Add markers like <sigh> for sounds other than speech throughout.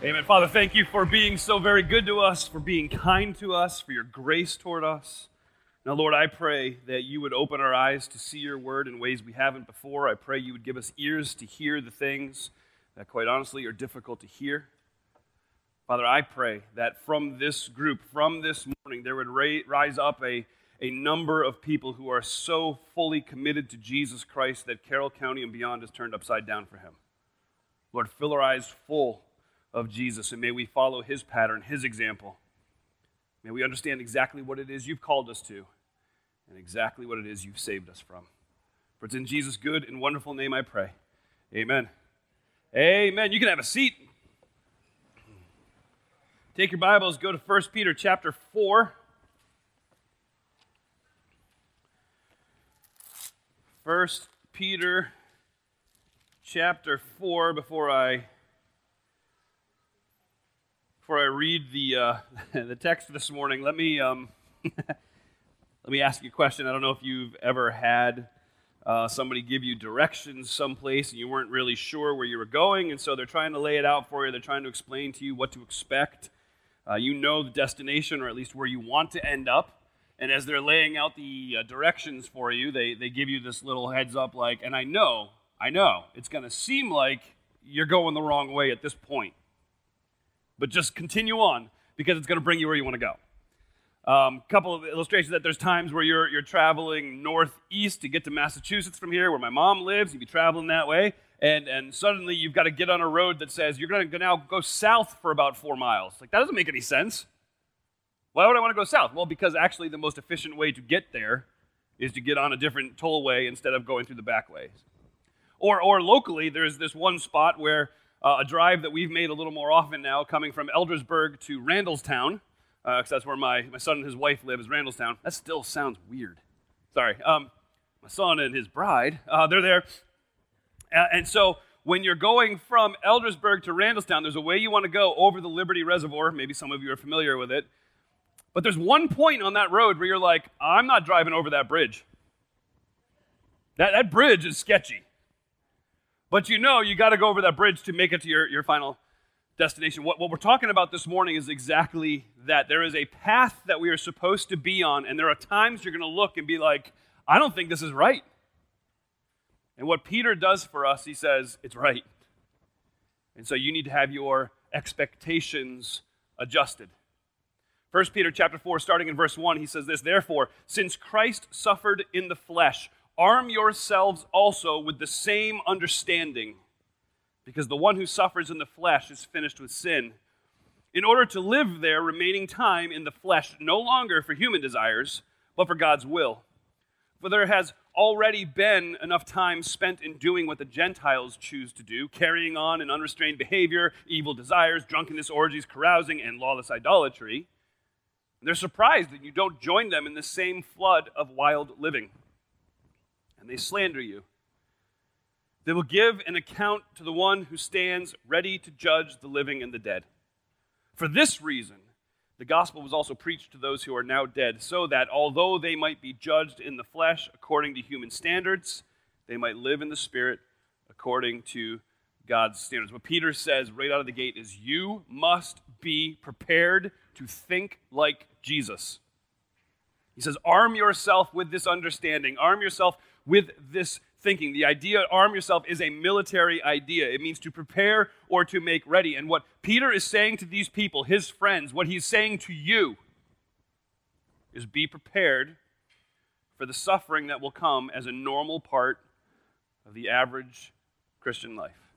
Amen. Father, thank you for being so very good to us, for being kind to us, for your grace toward us. Now, Lord, I pray that you would open our eyes to see your word in ways we haven't before. I pray you would give us ears to hear the things that, quite honestly, are difficult to hear. Father, I pray that from this group, from this morning, there would rise up a, a number of people who are so fully committed to Jesus Christ that Carroll County and beyond is turned upside down for him. Lord, fill our eyes full of Jesus, and may we follow his pattern, his example. May we understand exactly what it is you've called us to and exactly what it is you've saved us from. For it's in Jesus' good and wonderful name I pray. Amen. Amen. You can have a seat. Take your Bibles, go to 1 Peter chapter 4. 1 Peter chapter 4 before I before I read the, uh, <laughs> the text this morning, let me, um, <laughs> let me ask you a question. I don't know if you've ever had uh, somebody give you directions someplace and you weren't really sure where you were going, and so they're trying to lay it out for you. They're trying to explain to you what to expect. Uh, you know the destination, or at least where you want to end up. And as they're laying out the uh, directions for you, they, they give you this little heads up like, and I know, I know, it's going to seem like you're going the wrong way at this point but just continue on because it's going to bring you where you want to go. A um, couple of illustrations that there's times where you're, you're traveling northeast to get to Massachusetts from here, where my mom lives. You'd be traveling that way, and, and suddenly you've got to get on a road that says you're going to now go south for about four miles. Like, that doesn't make any sense. Why would I want to go south? Well, because actually the most efficient way to get there is to get on a different tollway instead of going through the back ways. Or, or locally, there's this one spot where uh, a drive that we've made a little more often now, coming from Eldersburg to Randallstown, because uh, that's where my, my son and his wife live, is Randallstown. That still sounds weird. Sorry. Um, my son and his bride, uh, they're there. and so when you're going from Eldersburg to Randallstown, there's a way you want to go over the Liberty Reservoir. Maybe some of you are familiar with it. But there's one point on that road where you're like, I'm not driving over that bridge. That, that bridge is sketchy. But you know you got to go over that bridge to make it to your, your final destination. What, what we're talking about this morning is exactly that. There is a path that we are supposed to be on, and there are times you're going to look and be like, I don't think this is right. And what Peter does for us, he says, it's right. And so you need to have your expectations adjusted. 1 Peter chapter 4 starting in verse 1 he says this therefore since Christ suffered in the flesh Arm yourselves also with the same understanding, because the one who suffers in the flesh is finished with sin, in order to live their remaining time in the flesh no longer for human desires, but for God's will. For there has already been enough time spent in doing what the Gentiles choose to do, carrying on an unrestrained behavior, evil desires, drunkenness, orgies, carousing, and lawless idolatry. they're surprised that you don't join them in the same flood of wild living and they slander you. They will give an account to the one who stands ready to judge the living and the dead. For this reason, the gospel was also preached to those who are now dead, so that although they might be judged in the flesh according to human standards, they might live in the spirit according to God's standards. What Peter says right out of the gate is you must be prepared to think like Jesus. He says, arm yourself with this understanding, arm yourself with this thinking. The idea, arm yourself, is a military idea. It means to prepare or to make ready. And what Peter is saying to these people, his friends, what he's saying to you, is be prepared for the suffering that will come as a normal part of the average Christian life.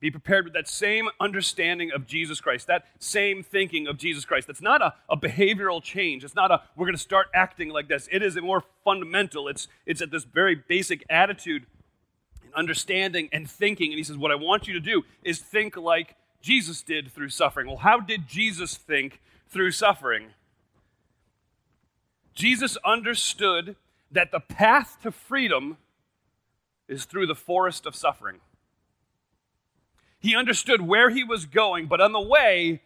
Be prepared with that same understanding of Jesus Christ, that same thinking of Jesus Christ. That's not a, a behavioral change. It's not a, we're going to start acting like this. It is a more fundamental. It's, it's at this very basic attitude and understanding and thinking. And he says, What I want you to do is think like Jesus did through suffering. Well, how did Jesus think through suffering? Jesus understood that the path to freedom is through the forest of suffering. He understood where he was going, but on the way,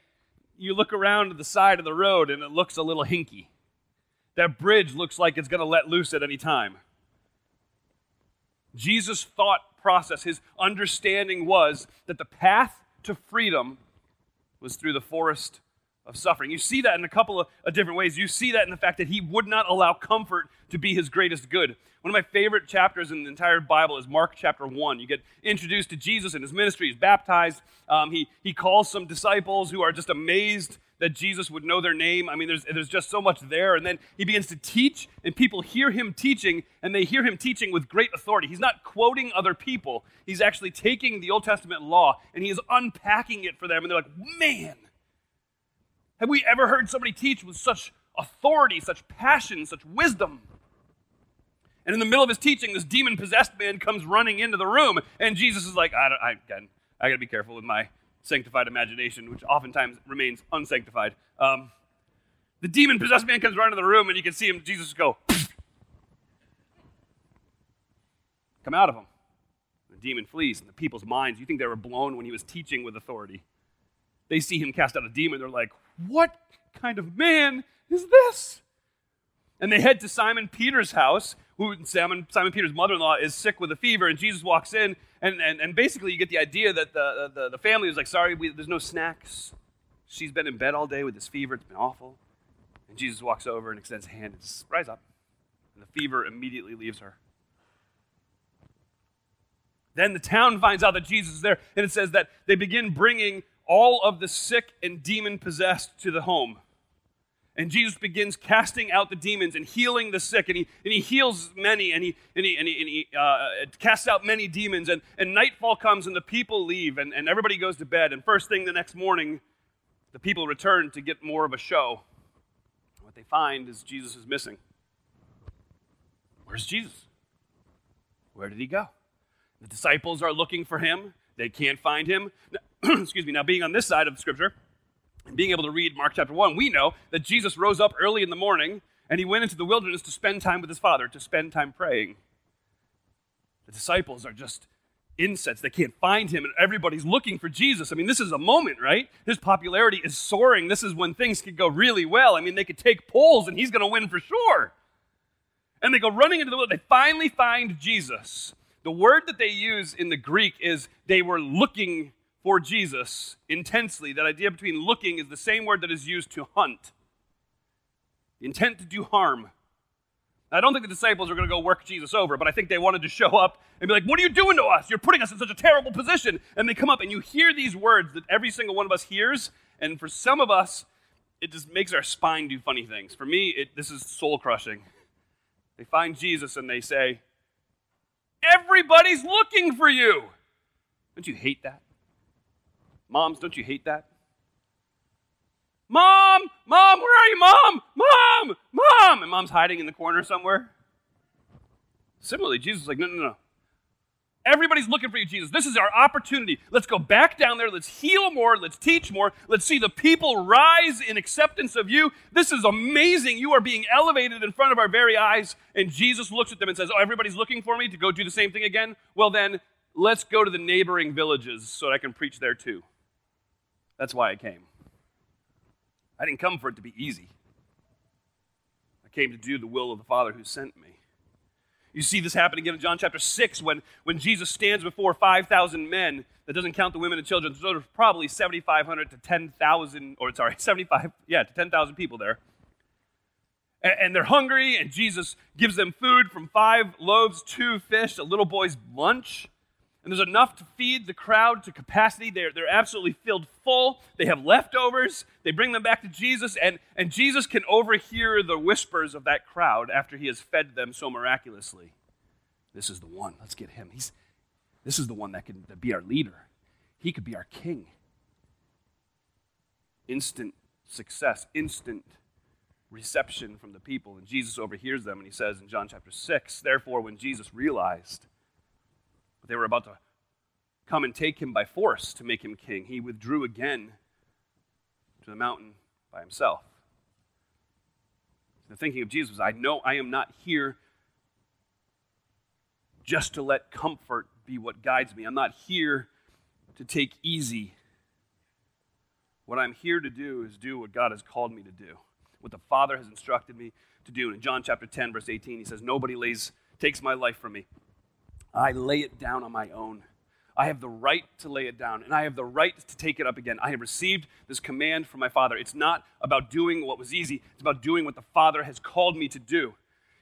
you look around to the side of the road and it looks a little hinky. That bridge looks like it's going to let loose at any time. Jesus' thought process, his understanding was that the path to freedom was through the forest of suffering. You see that in a couple of, of, different ways. You see that in the fact that he would not allow comfort to be his greatest good. One of my favorite chapters in the entire Bible is Mark chapter 1. You get introduced to Jesus and his ministry. He's baptized. Um, he, he calls some disciples who are just amazed that Jesus would know their name. I mean, there's, there's just so much there. And then he begins to teach, and people hear him teaching, and they hear him teaching with great authority. He's not quoting other people, he's actually taking the Old Testament law and he is unpacking it for them. And they're like, man, have we ever heard somebody teach with such authority, such passion, such wisdom? And in the middle of his teaching, this demon possessed man comes running into the room, and Jesus is like, I, I, I, I got to be careful with my sanctified imagination, which oftentimes remains unsanctified. Um, the demon possessed man comes running into the room, and you can see him, Jesus go, <laughs> come out of him. The demon flees, and the people's minds, you think they were blown when he was teaching with authority. They see him cast out a demon, they're like, what kind of man is this? And they head to Simon Peter's house, who Simon, Simon Peter's mother in law is sick with a fever, and Jesus walks in, and, and, and basically you get the idea that the, the, the family is like, sorry, we, there's no snacks. She's been in bed all day with this fever, it's been awful. And Jesus walks over and extends a hand and says, Rise up. And the fever immediately leaves her. Then the town finds out that Jesus is there, and it says that they begin bringing all of the sick and demon possessed to the home. And Jesus begins casting out the demons and healing the sick, and he, and he heals many, and he, and he, and he, and he uh, casts out many demons. And, and nightfall comes, and the people leave, and, and everybody goes to bed. And first thing the next morning, the people return to get more of a show. What they find is Jesus is missing. Where's Jesus? Where did he go? The disciples are looking for him. They can't find him. <clears throat> Excuse me. Now, being on this side of Scripture, being able to read Mark chapter 1, we know that Jesus rose up early in the morning and he went into the wilderness to spend time with his Father, to spend time praying. The disciples are just insets. They can't find him, and everybody's looking for Jesus. I mean, this is a moment, right? His popularity is soaring. This is when things could go really well. I mean, they could take polls, and he's going to win for sure. And they go running into the wilderness. They finally find Jesus. The word that they use in the Greek is they were looking for Jesus intensely. That idea between looking is the same word that is used to hunt. Intent to do harm. I don't think the disciples are going to go work Jesus over, but I think they wanted to show up and be like, What are you doing to us? You're putting us in such a terrible position. And they come up and you hear these words that every single one of us hears. And for some of us, it just makes our spine do funny things. For me, it, this is soul crushing. They find Jesus and they say, Everybody's looking for you. Don't you hate that? Moms, don't you hate that? Mom, mom, where are you, mom? Mom, mom. And mom's hiding in the corner somewhere. Similarly, Jesus is like, no, no, no. Everybody's looking for you, Jesus. This is our opportunity. Let's go back down there. Let's heal more. Let's teach more. Let's see the people rise in acceptance of you. This is amazing. You are being elevated in front of our very eyes. And Jesus looks at them and says, Oh, everybody's looking for me to go do the same thing again? Well, then, let's go to the neighboring villages so that I can preach there too. That's why I came. I didn't come for it to be easy. I came to do the will of the Father who sent me. You see this happen again in John chapter 6 when, when Jesus stands before 5,000 men. That doesn't count the women and children. So there's probably 7,500 to 10,000, or sorry, <laughs> 75, yeah, to 10,000 people there. And, and they're hungry, and Jesus gives them food from five loaves, two fish, a little boy's lunch and there's enough to feed the crowd to capacity. They're, they're absolutely filled full. They have leftovers. They bring them back to Jesus, and, and Jesus can overhear the whispers of that crowd after he has fed them so miraculously. This is the one. Let's get him. He's, this is the one that can be our leader. He could be our king. Instant success, instant reception from the people. And Jesus overhears them, and he says in John chapter 6 Therefore, when Jesus realized they were about to come and take him by force to make him king. He withdrew again to the mountain by himself. The thinking of Jesus was I know I am not here just to let comfort be what guides me. I'm not here to take easy. What I'm here to do is do what God has called me to do, what the Father has instructed me to do. And in John chapter 10, verse 18, he says, Nobody lays, takes my life from me. I lay it down on my own. I have the right to lay it down, and I have the right to take it up again. I have received this command from my Father. It's not about doing what was easy, it's about doing what the Father has called me to do.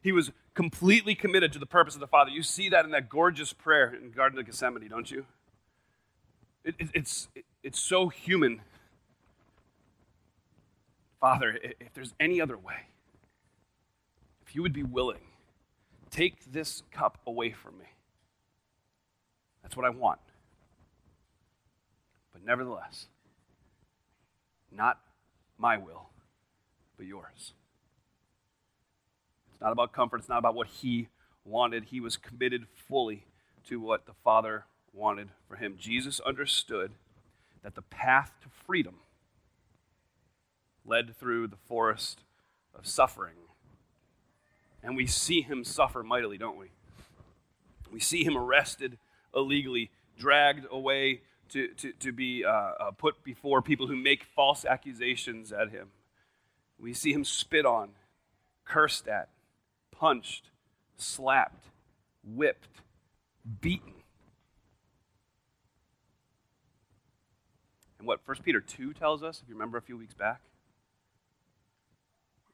He was completely committed to the purpose of the Father. You see that in that gorgeous prayer in Garden of Gethsemane, don't you? It, it, it's, it, it's so human. Father, if there's any other way, if you would be willing, take this cup away from me. That's what I want. But nevertheless, not my will, but yours. It's not about comfort, it's not about what he wanted. He was committed fully to what the Father wanted for him. Jesus understood that the path to freedom led through the forest of suffering. And we see him suffer mightily, don't we? We see him arrested illegally, dragged away to, to, to be uh, uh, put before people who make false accusations at him. We see him spit on, cursed at, punched, slapped, whipped, beaten. And what 1 Peter 2 tells us, if you remember a few weeks back,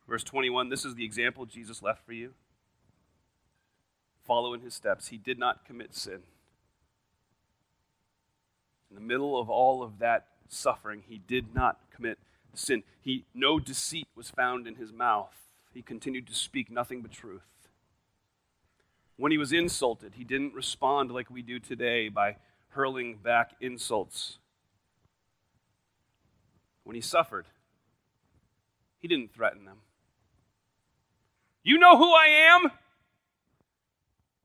verse 21 this is the example Jesus left for you. Follow in his steps. He did not commit sin. In the middle of all of that suffering, he did not commit sin. He, no deceit was found in his mouth. He continued to speak nothing but truth. When he was insulted, he didn't respond like we do today by hurling back insults. When he suffered, he didn't threaten them. You know who I am?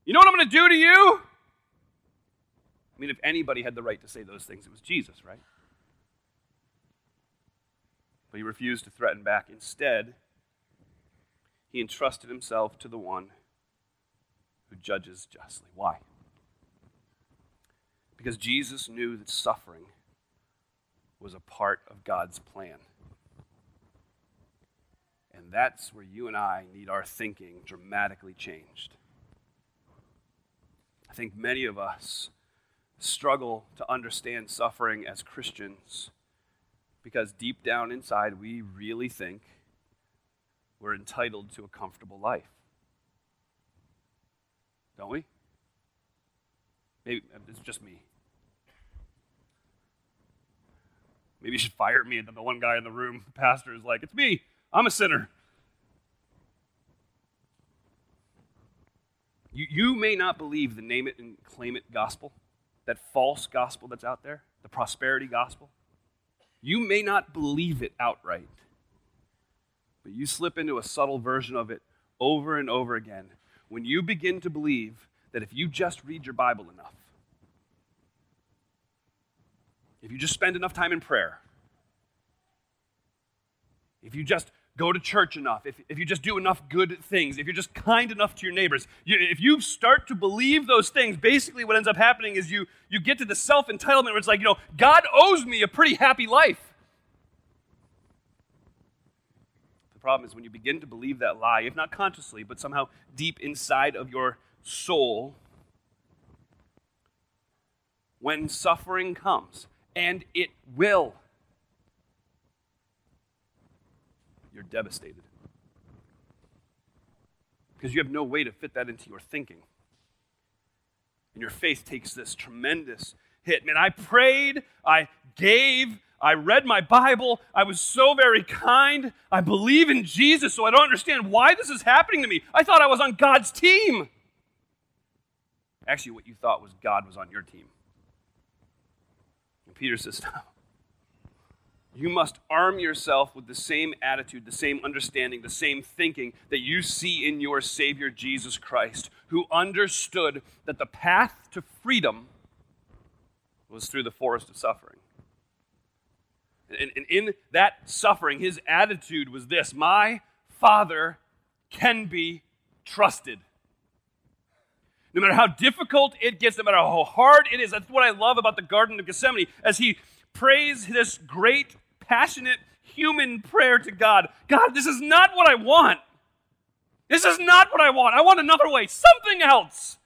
You know what I'm going to do to you? Mean, if anybody had the right to say those things, it was Jesus, right? But he refused to threaten back. Instead, he entrusted himself to the one who judges justly. Why? Because Jesus knew that suffering was a part of God's plan. And that's where you and I need our thinking dramatically changed. I think many of us struggle to understand suffering as Christians because deep down inside we really think we're entitled to a comfortable life. Don't we? Maybe it's just me. Maybe you should fire me. And then the one guy in the room, the pastor, is like, It's me. I'm a sinner. You, you may not believe the name it and claim it gospel that false gospel that's out there, the prosperity gospel. You may not believe it outright, but you slip into a subtle version of it over and over again when you begin to believe that if you just read your Bible enough, if you just spend enough time in prayer, if you just go to church enough, if, if you just do enough good things, if you're just kind enough to your neighbors, you, if you start to believe those things, basically what ends up happening is you, you get to the self entitlement where it's like, you know, God owes me a pretty happy life. The problem is when you begin to believe that lie, if not consciously, but somehow deep inside of your soul, when suffering comes, and it will you're devastated. Because you have no way to fit that into your thinking. And your faith takes this tremendous hit. Man, I prayed, I gave, I read my Bible, I was so very kind. I believe in Jesus, so I don't understand why this is happening to me. I thought I was on God's team. Actually, what you thought was God was on your team. And Peter says, <laughs> No you must arm yourself with the same attitude, the same understanding, the same thinking that you see in your Savior Jesus Christ, who understood that the path to freedom was through the forest of suffering. And, and in that suffering, his attitude was this My Father can be trusted. No matter how difficult it gets, no matter how hard it is, that's what I love about the Garden of Gethsemane as he prays this great passionate human prayer to God God, this is not what I want. This is not what I want. I want another way, something else.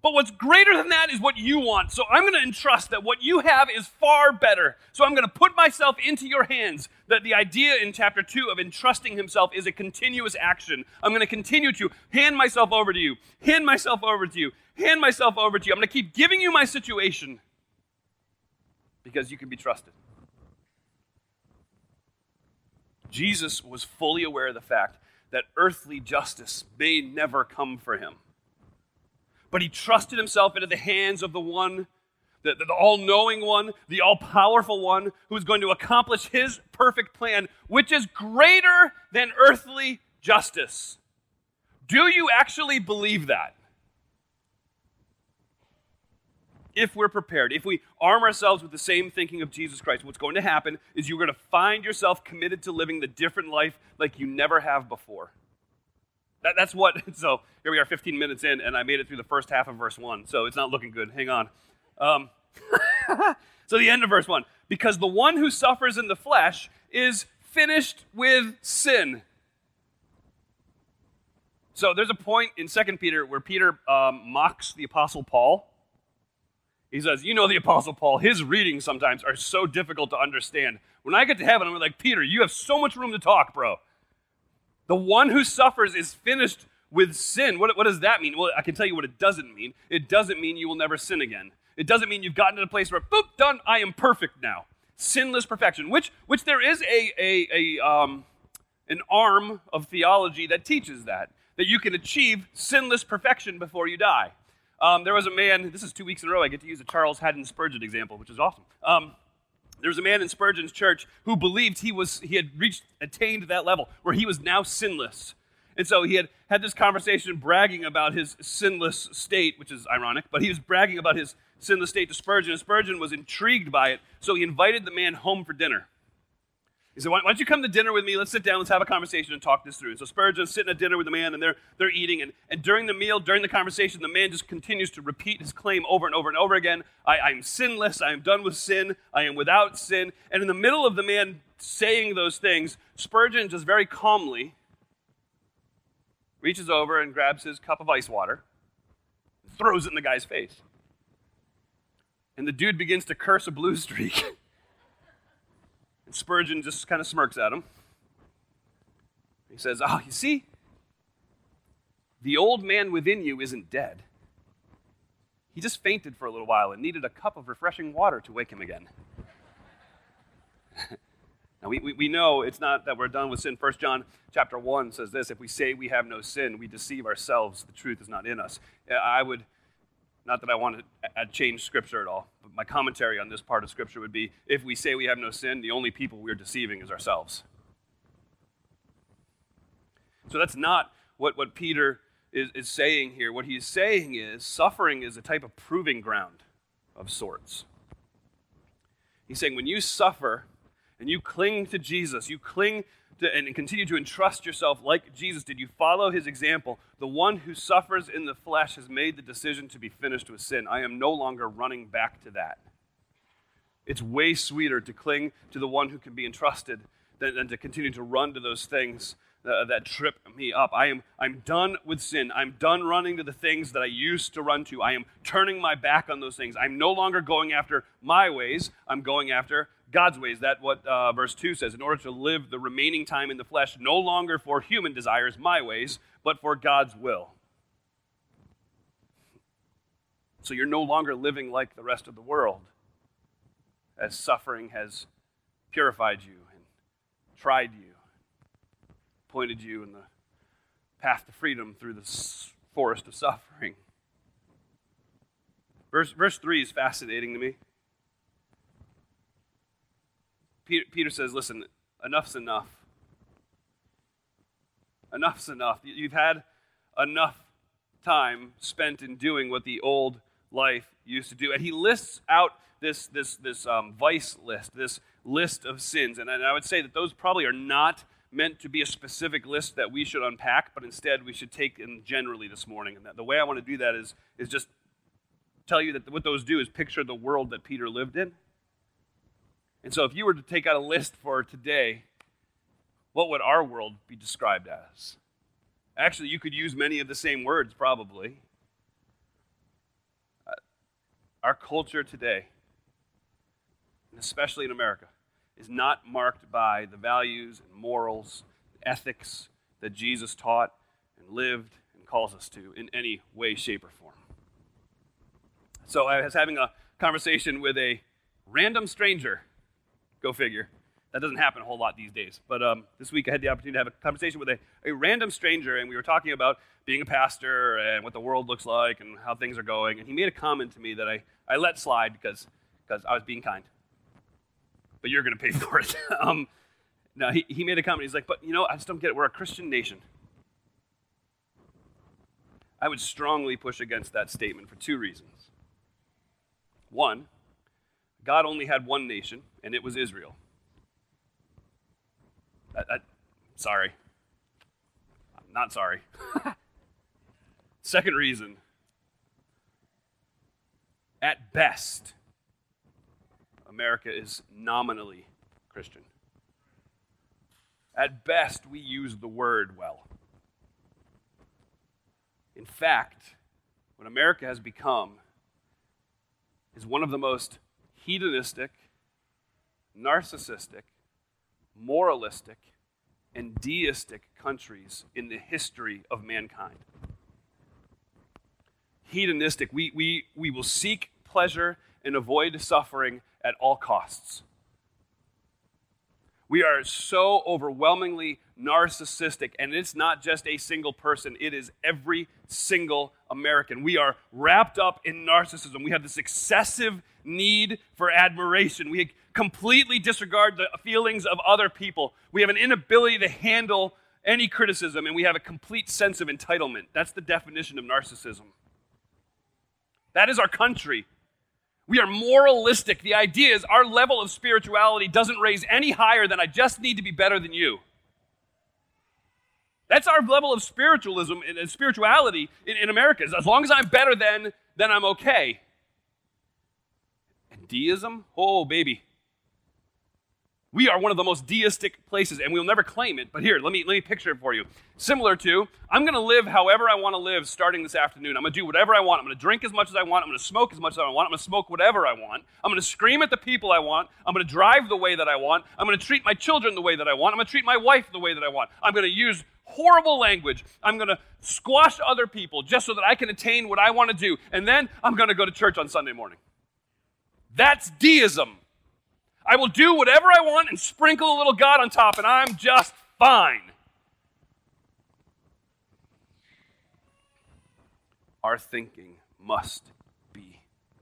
But what's greater than that is what you want. So I'm going to entrust that what you have is far better. So I'm going to put myself into your hands. That the idea in chapter 2 of entrusting himself is a continuous action. I'm going to continue to hand myself over to you, hand myself over to you, hand myself over to you. I'm going to keep giving you my situation because you can be trusted. Jesus was fully aware of the fact that earthly justice may never come for him but he trusted himself into the hands of the one, the, the, all knowing one, the all powerful one, who is going to accomplish his perfect plan, which is greater than earthly justice. Do you actually believe that? If we're prepared, if we arm ourselves with the same thinking of Jesus Christ, what's going to happen is you're going to find yourself committed to living the different life like you never have before. That, that's what, <laughs> so here we are 15 minutes in, and I made it through the first half of verse 1, so it's not looking good. Hang on. Um, <laughs> so the end of verse 1 because the one who suffers in the flesh is finished with sin. So there's a point in 2 Peter where Peter um, mocks the Apostle Paul. He says, You know, the Apostle Paul, his readings sometimes are so difficult to understand. When I get to heaven, I'm like, Peter, you have so much room to talk, bro. The one who suffers is finished with sin. What, what does that mean? Well, I can tell you what it doesn't mean. It doesn't mean you will never sin again. It doesn't mean you've gotten to a place where, boop, done, I am perfect now. Sinless perfection, which, which there is a, a, a um, an arm of theology that teaches that, that you can achieve sinless perfection before you die. Um, there was a man, this is two weeks in a row, I get to use a Charles Haddon Spurgeon example, which is awesome. Um, there was a man in Spurgeon's church who believed he was he had reached attained that level where he was now sinless. And so he had had this conversation bragging about his sinless state, which is ironic, but he was bragging about his sinless state to Spurgeon, and Spurgeon was intrigued by it. So he invited the man home for dinner. He said, why, don't you come to dinner with me? Let's sit down, let's have a conversation and talk this through. And so Spurgeon's sitting at dinner with the man, and they're, they're eating. And, and during the meal, during the conversation, the man just continues to repeat his claim over and over and over again I, I'm sinless, I am done with sin, I am without sin. And in the middle of the man saying those things, Spurgeon just very calmly reaches over and grabs his cup of ice water, throws it in the guy's face. And the dude begins to curse a blue streak. <laughs> Spurgeon just kind of smirks at him. He says, Oh, you see, the old man within you isn't dead. He just fainted for a little while and needed a cup of refreshing water to wake him again. <laughs> now, we, we, we, know it's not that we're done with sin. 1 John chapter 1 says this If we say we have no sin, we deceive ourselves. The truth is not in us. I would not that I want to change Scripture at all, but my commentary on this part of Scripture would be if we say we have no sin, the only people we're deceiving is ourselves. So that's not what, what Peter is, is saying here. What he's saying is suffering is a type of proving ground of sorts. He's saying when you suffer and you cling to Jesus, you cling to, and continue to entrust yourself like Jesus did. You follow his example. The one who suffers in the flesh has made the decision to be finished with sin. I am no longer running back to that. It's way sweeter to cling to the one who can be entrusted than, than to continue to run to those things uh, that trip me up. I am I'm done with sin. I'm done running to the things that I used to run to. I am turning my back on those things. I'm no longer going after my ways. I'm going after God's ways. That what uh, verse 2 says. In order to live the remaining time in the flesh, no longer for human desires, my ways, but for God's will. So you're no longer living like the rest of the world, as suffering has purified you and tried you, pointed you in the path to freedom through the forest of suffering. Verse, verse 3 is fascinating to me. Peter, Peter says, Listen, enough's enough. Enough's enough. You've had enough time spent in doing what the old life used to do. And he lists out this, this, this um, vice list, this list of sins. And, and I would say that those probably are not meant to be a specific list that we should unpack, but instead we should take in generally this morning. And the way I want to do that is, is just tell you that what those do is picture the world that Peter lived in and so, if you were to take out a list for today, what would our world be described as? Actually, you could use many of the same words, probably. Uh, our culture today, and especially in America, is not marked by the values and morals, ethics that Jesus taught and lived and calls us to in any way, shape, or form. So I was having a conversation with a random stranger. Go figure. That doesn't happen a whole lot these days. But um, this week I had the opportunity to have a conversation with a, a random stranger, and we were talking about being a pastor and what the world looks like and how things are going. And he made a comment to me that I, I let slide because because I was being kind. But you're going to pay <laughs> for it. um, no, he, he made a comment. He's like, but you know, I just don't get it. We're a Christian nation. I would strongly push against that statement for two reasons. One, God only had one nation, and it was Israel. I, I, sorry. I'm not sorry. <laughs> Second reason at best, America is nominally Christian. At best, we use the word well. In fact, what America has become is one of the most hedonistic, narcissistic, moralistic, and deistic countries in the history of mankind. Hedonistic, we, we, we will seek pleasure and avoid suffering at all costs. We are so overwhelmingly narcissistic, and it's not just a single person, it is every single American. We are wrapped up in narcissism. We have this excessive need for admiration. We completely disregard the feelings of other people. We have an inability to handle any criticism, and we have a complete sense of entitlement. That's the definition of narcissism. That is our country. We are moralistic. The idea is our level of spirituality doesn't raise any higher than I just need to be better than you. That's our level of spiritualism and spirituality in, America. As long as I'm better than, then I'm okay. Deism? Oh, baby. We are one of the most deistic places, and we'll never claim it. But here, let me let me picture it for you. Similar to, I'm going to live however I want to live starting this afternoon. I'm going to do whatever I want. I'm going to drink as much as I want. I'm going to smoke as much as I want. I'm going to smoke whatever I want. I'm going to scream at the people I want. I'm going to drive the way that I want. I'm going to treat my children the way that I want. I'm going to treat my wife the way that I want. I'm going to use horrible language. I'm going to squash other people just so that I can attain what I want to do. And then I'm going to go to church on Sunday morning. That's deism. I will do whatever I want and sprinkle a little God on top, and I'm just fine. Our thinking must be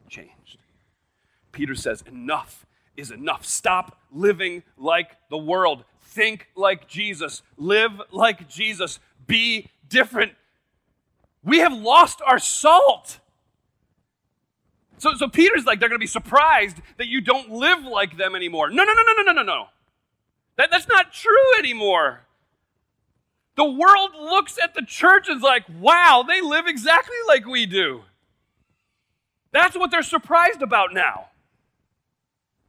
changed. Peter says, Enough is enough. Stop living like the world. Think like Jesus. Live like Jesus. Be different. We have lost our salt. So, so Peter's like, they're going to be surprised that you don't live like them anymore. No, no, no, no, no, no, no, no. That, that's not true anymore. The world looks at the church and is like, wow, they live exactly like we do. That's what they're surprised about now.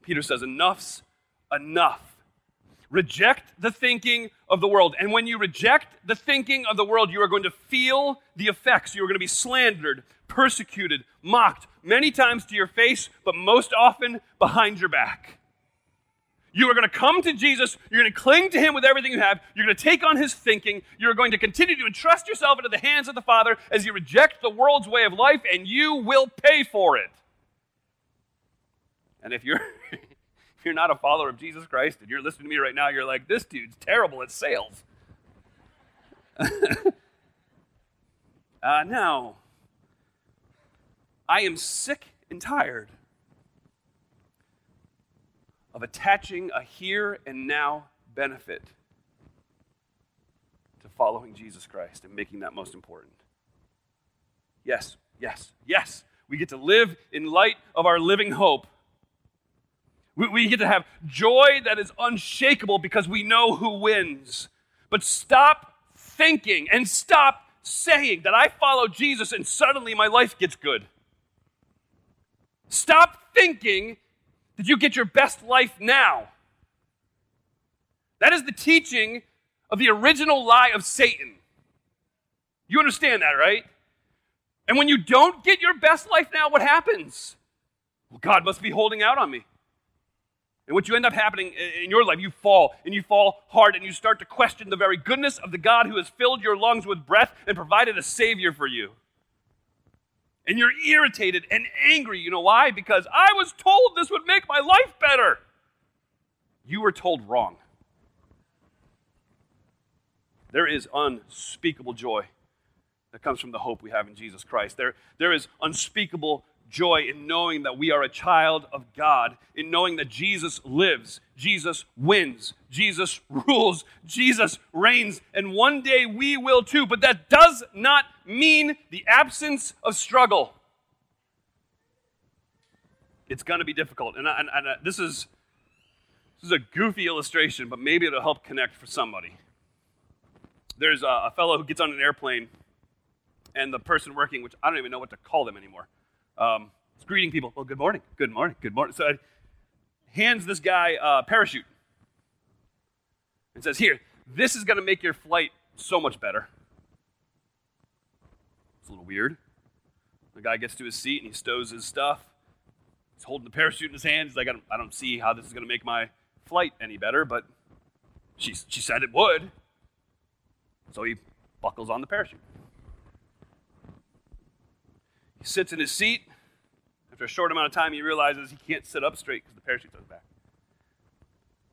Peter says, enough's enough. Reject the thinking of the world. And when you reject the thinking of the world, you are going to feel the effects. You are going to be slandered, persecuted, mocked, many times to your face, but most often behind your back. You are going to come to Jesus. You're going to cling to him with everything you have. You're going to take on his thinking. You're going to continue to entrust yourself into the hands of the Father as you reject the world's way of life, and you will pay for it. And if you're if <laughs> you're not a follower of Jesus Christ and you're listening to me right now, you're like, this dude's terrible at sales. <laughs> uh, now, I am sick and tired of attaching a here and now benefit to following Jesus Christ and making that most important. Yes, yes, yes. We get to live in light of our living hope we, we get to have joy that is unshakable because we know who wins. But stop thinking and stop saying that I follow Jesus and suddenly my life gets good. Stop thinking that you get your best life now. That is the teaching of the original lie of Satan. You understand that, right? And when you don't get your best life now, what happens? Well, God must be holding out on me. And what you end up happening in your life, you fall and you fall hard and you start to question the very goodness of the God who has filled your lungs with breath and provided a Savior for you. And you're irritated and angry. You know why? Because I was told this would make my life better. You were told wrong. There is unspeakable joy that comes from the hope we have in Jesus Christ. There, there is unspeakable joy in knowing that we are a child of God, in knowing that Jesus lives, Jesus wins, Jesus rules, Jesus reigns, and one day we will too. But that does not mean the absence of struggle. It's going to be difficult. And, and, and uh, this, is, this is a goofy illustration, but maybe it'll help connect for somebody. There's a, a fellow who gets on an airplane, and the person working, which I don't even know what to call them anymore, um, greeting people. Well, good morning, good morning, good morning. So I hands this guy a parachute and says, Here, this is going to make your flight so much better. It's a little weird. The guy gets to his seat and he stows his stuff. He's holding the parachute in his hand. He's like, I don't, I don't see how this is going to make my flight any better, but she, she said it would. So he buckles on the parachute. He sits in his seat. After a short amount of time, he realizes he can't sit up straight because the parachute's on his back.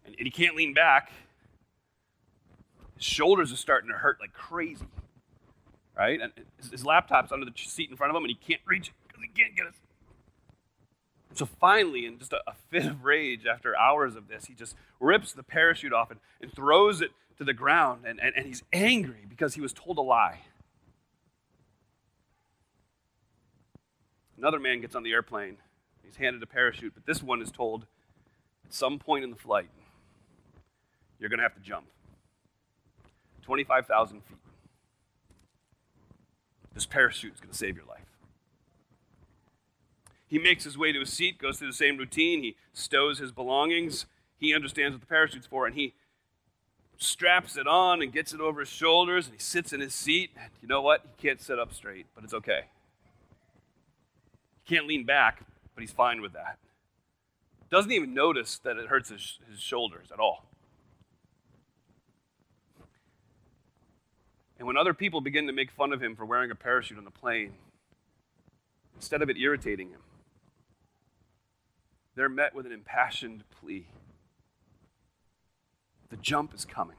And, and he can't lean back. His shoulders are starting to hurt like crazy. Right? And his, his laptop's under the seat in front of him, and he can't reach it because he can't get it. So finally, in just a, a, fit of rage after hours of this, he just rips the parachute off and, and throws it to the ground. And, and, and he's angry because he was told a lie. Another man gets on the airplane. He's handed a parachute, but this one is told at some point in the flight, you're going to have to jump 25,000 feet. This parachute is going to save your life. He makes his way to his seat, goes through the same routine. He stows his belongings. He understands what the parachute's for, and he straps it on and gets it over his shoulders, and he sits in his seat. You know what? He can't sit up straight, but it's okay. Can't lean back, but he's fine with that. Doesn't even notice that it hurts his, his shoulders at all. And when other people begin to make fun of him for wearing a parachute on the plane, instead of it irritating him, they're met with an impassioned plea. The jump is coming.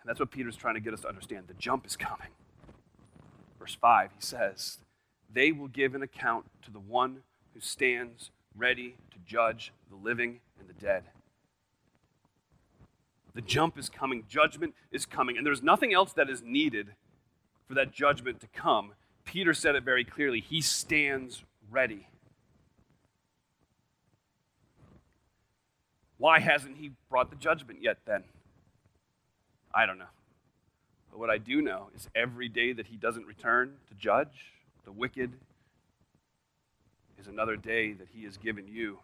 And that's what Peter's trying to get us to understand. The jump is coming. Verse 5, he says, They will give an account to the one who stands ready to judge the living and the dead. The jump is coming, judgment is coming, and there's nothing else that is needed for that judgment to come. Peter said it very clearly. He stands ready. Why hasn't he brought the judgment yet then? I don't know. But what I do know is every day that he doesn't return to judge the wicked is another day that he has given you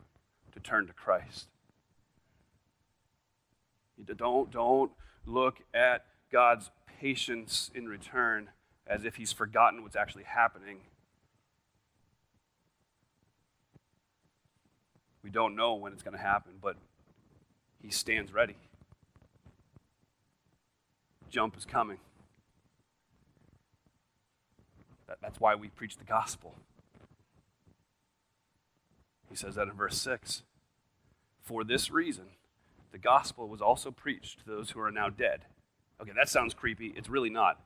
to turn to Christ. Don't, don't look at God's patience in return as if he's forgotten what's actually happening. We don't know when it's going to happen, but he stands ready. Jump is coming. That, that's why we preach the gospel. He says that in verse 6. For this reason, the gospel was also preached to those who are now dead. Okay, that sounds creepy. It's really not.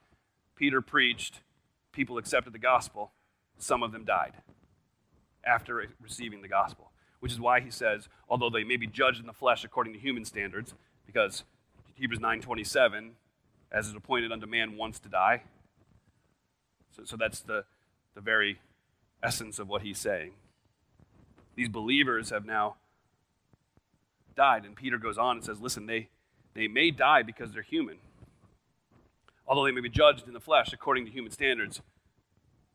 Peter preached, people accepted the gospel, some of them died after receiving the gospel, which is why he says, although they may be judged in the flesh according to human standards, because Hebrews 9:27, as is appointed unto man once to die. So, so that's the, the very essence of what he's saying. These believers have now died. And Peter goes on and says, listen, they, they may die because they're human, although they may be judged in the flesh according to human standards,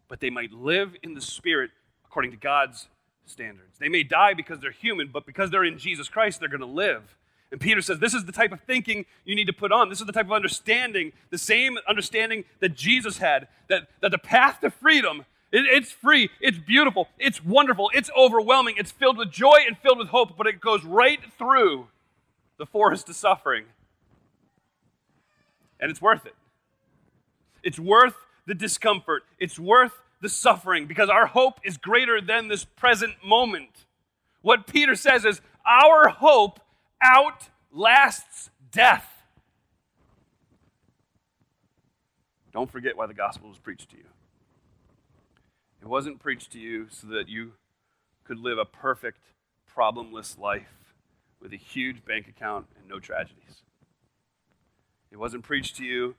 but they might live in the spirit according to God's standards. They may die because they're human, but because they're in Jesus Christ, they're going to live. And Peter says, This is the type of thinking you need to put on. This is the type of understanding, the same understanding that Jesus had, that, that the path to freedom It, it's free, it's beautiful, it's wonderful, it's overwhelming, it's filled with joy and filled with hope, but it goes right through the forest of suffering. And it's worth it. It's worth the discomfort, it's worth the suffering because our hope is greater than this present moment. What Peter says is, Our hope outlasts death. Don't forget why the gospel was preached to you. It wasn't preached to you so that you could live a perfect, problemless life with a huge bank account and no tragedies. It wasn't preached to you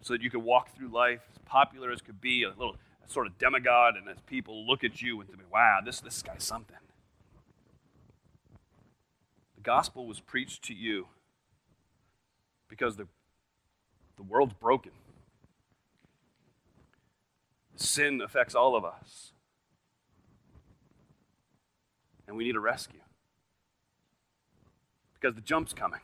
so that you could walk through life as popular as could be, a little sort of demigod, and as people look at you and think, wow, this, this guy's something. The gospel was preached to you because the, the world's broken. Sin affects all of us. And we need a rescue. Because the jump's coming.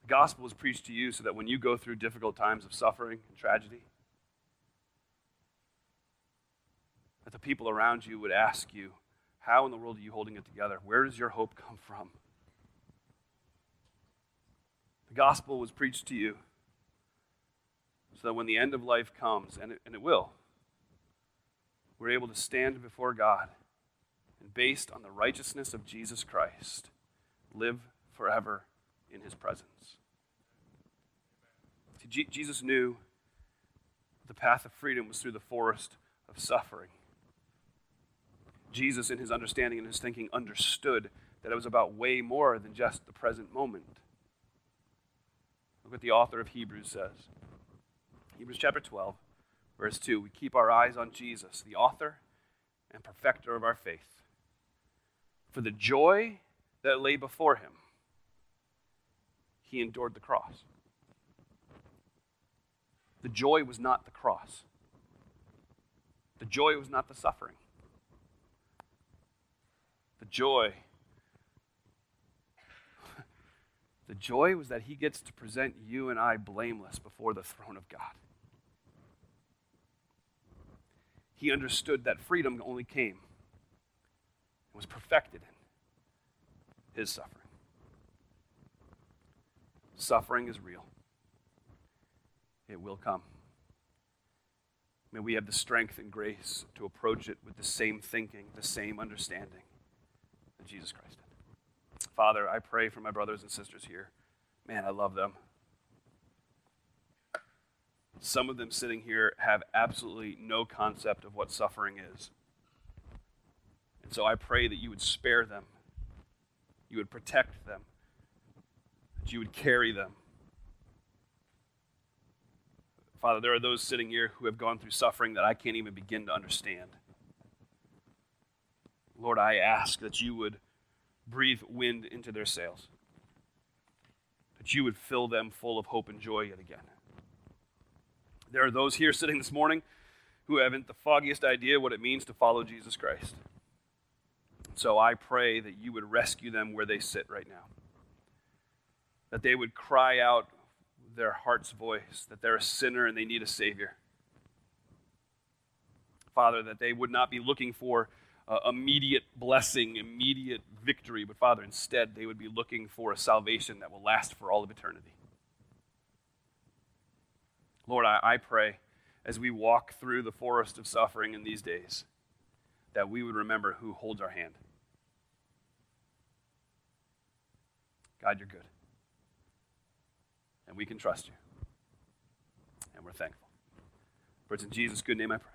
The gospel is preached to you so that when you go through difficult times of suffering and tragedy, that the people around you would ask you, How in the world are you holding it together? Where does your hope come from? The gospel was preached to you so that when the end of life comes, and it, and it will, we're able to stand before God and, based on the righteousness of Jesus Christ, live forever in his presence. See, G- Jesus knew the path of freedom was through the forest of suffering. Jesus, in his understanding and his thinking, understood that it was about way more than just the present moment. Look what the author of Hebrews says. Hebrews chapter 12, verse 2. We keep our eyes on Jesus, the author and perfecter of our faith. For the joy that lay before him, he endured the cross. The joy was not the cross, the joy was not the suffering. The joy <laughs> The joy was that he gets to present you and I blameless before the throne of God. He understood that freedom only came and was perfected in his suffering. Suffering is real, it will come. May we have the strength and grace to approach it with the same thinking, the same understanding Jesus Christ. Father, I pray for my brothers and sisters here. Man, I love them. Some of them sitting here have absolutely no concept of what suffering is. And so I pray that you would spare them, you would protect them, that you would carry them. Father, there are those sitting here who have gone through suffering that I can't even begin to understand. Lord, I ask that you would breathe wind into their sails. That you would fill them full of hope and joy yet again. There are those here sitting this morning who haven't the foggiest idea what it means to follow Jesus Christ. So I pray that you would rescue them where they sit right now. That they would cry out their heart's voice that they're a sinner and they need a Savior. Father, that they would not be looking for uh, immediate blessing, immediate victory, but Father, instead they would be looking for a salvation that will last for all of eternity. Lord, I, I pray as we walk through the forest of suffering in these days that we would remember who holds our hand. God, you're good. And we can trust you. And we're thankful. For it's in Jesus' good name I pray.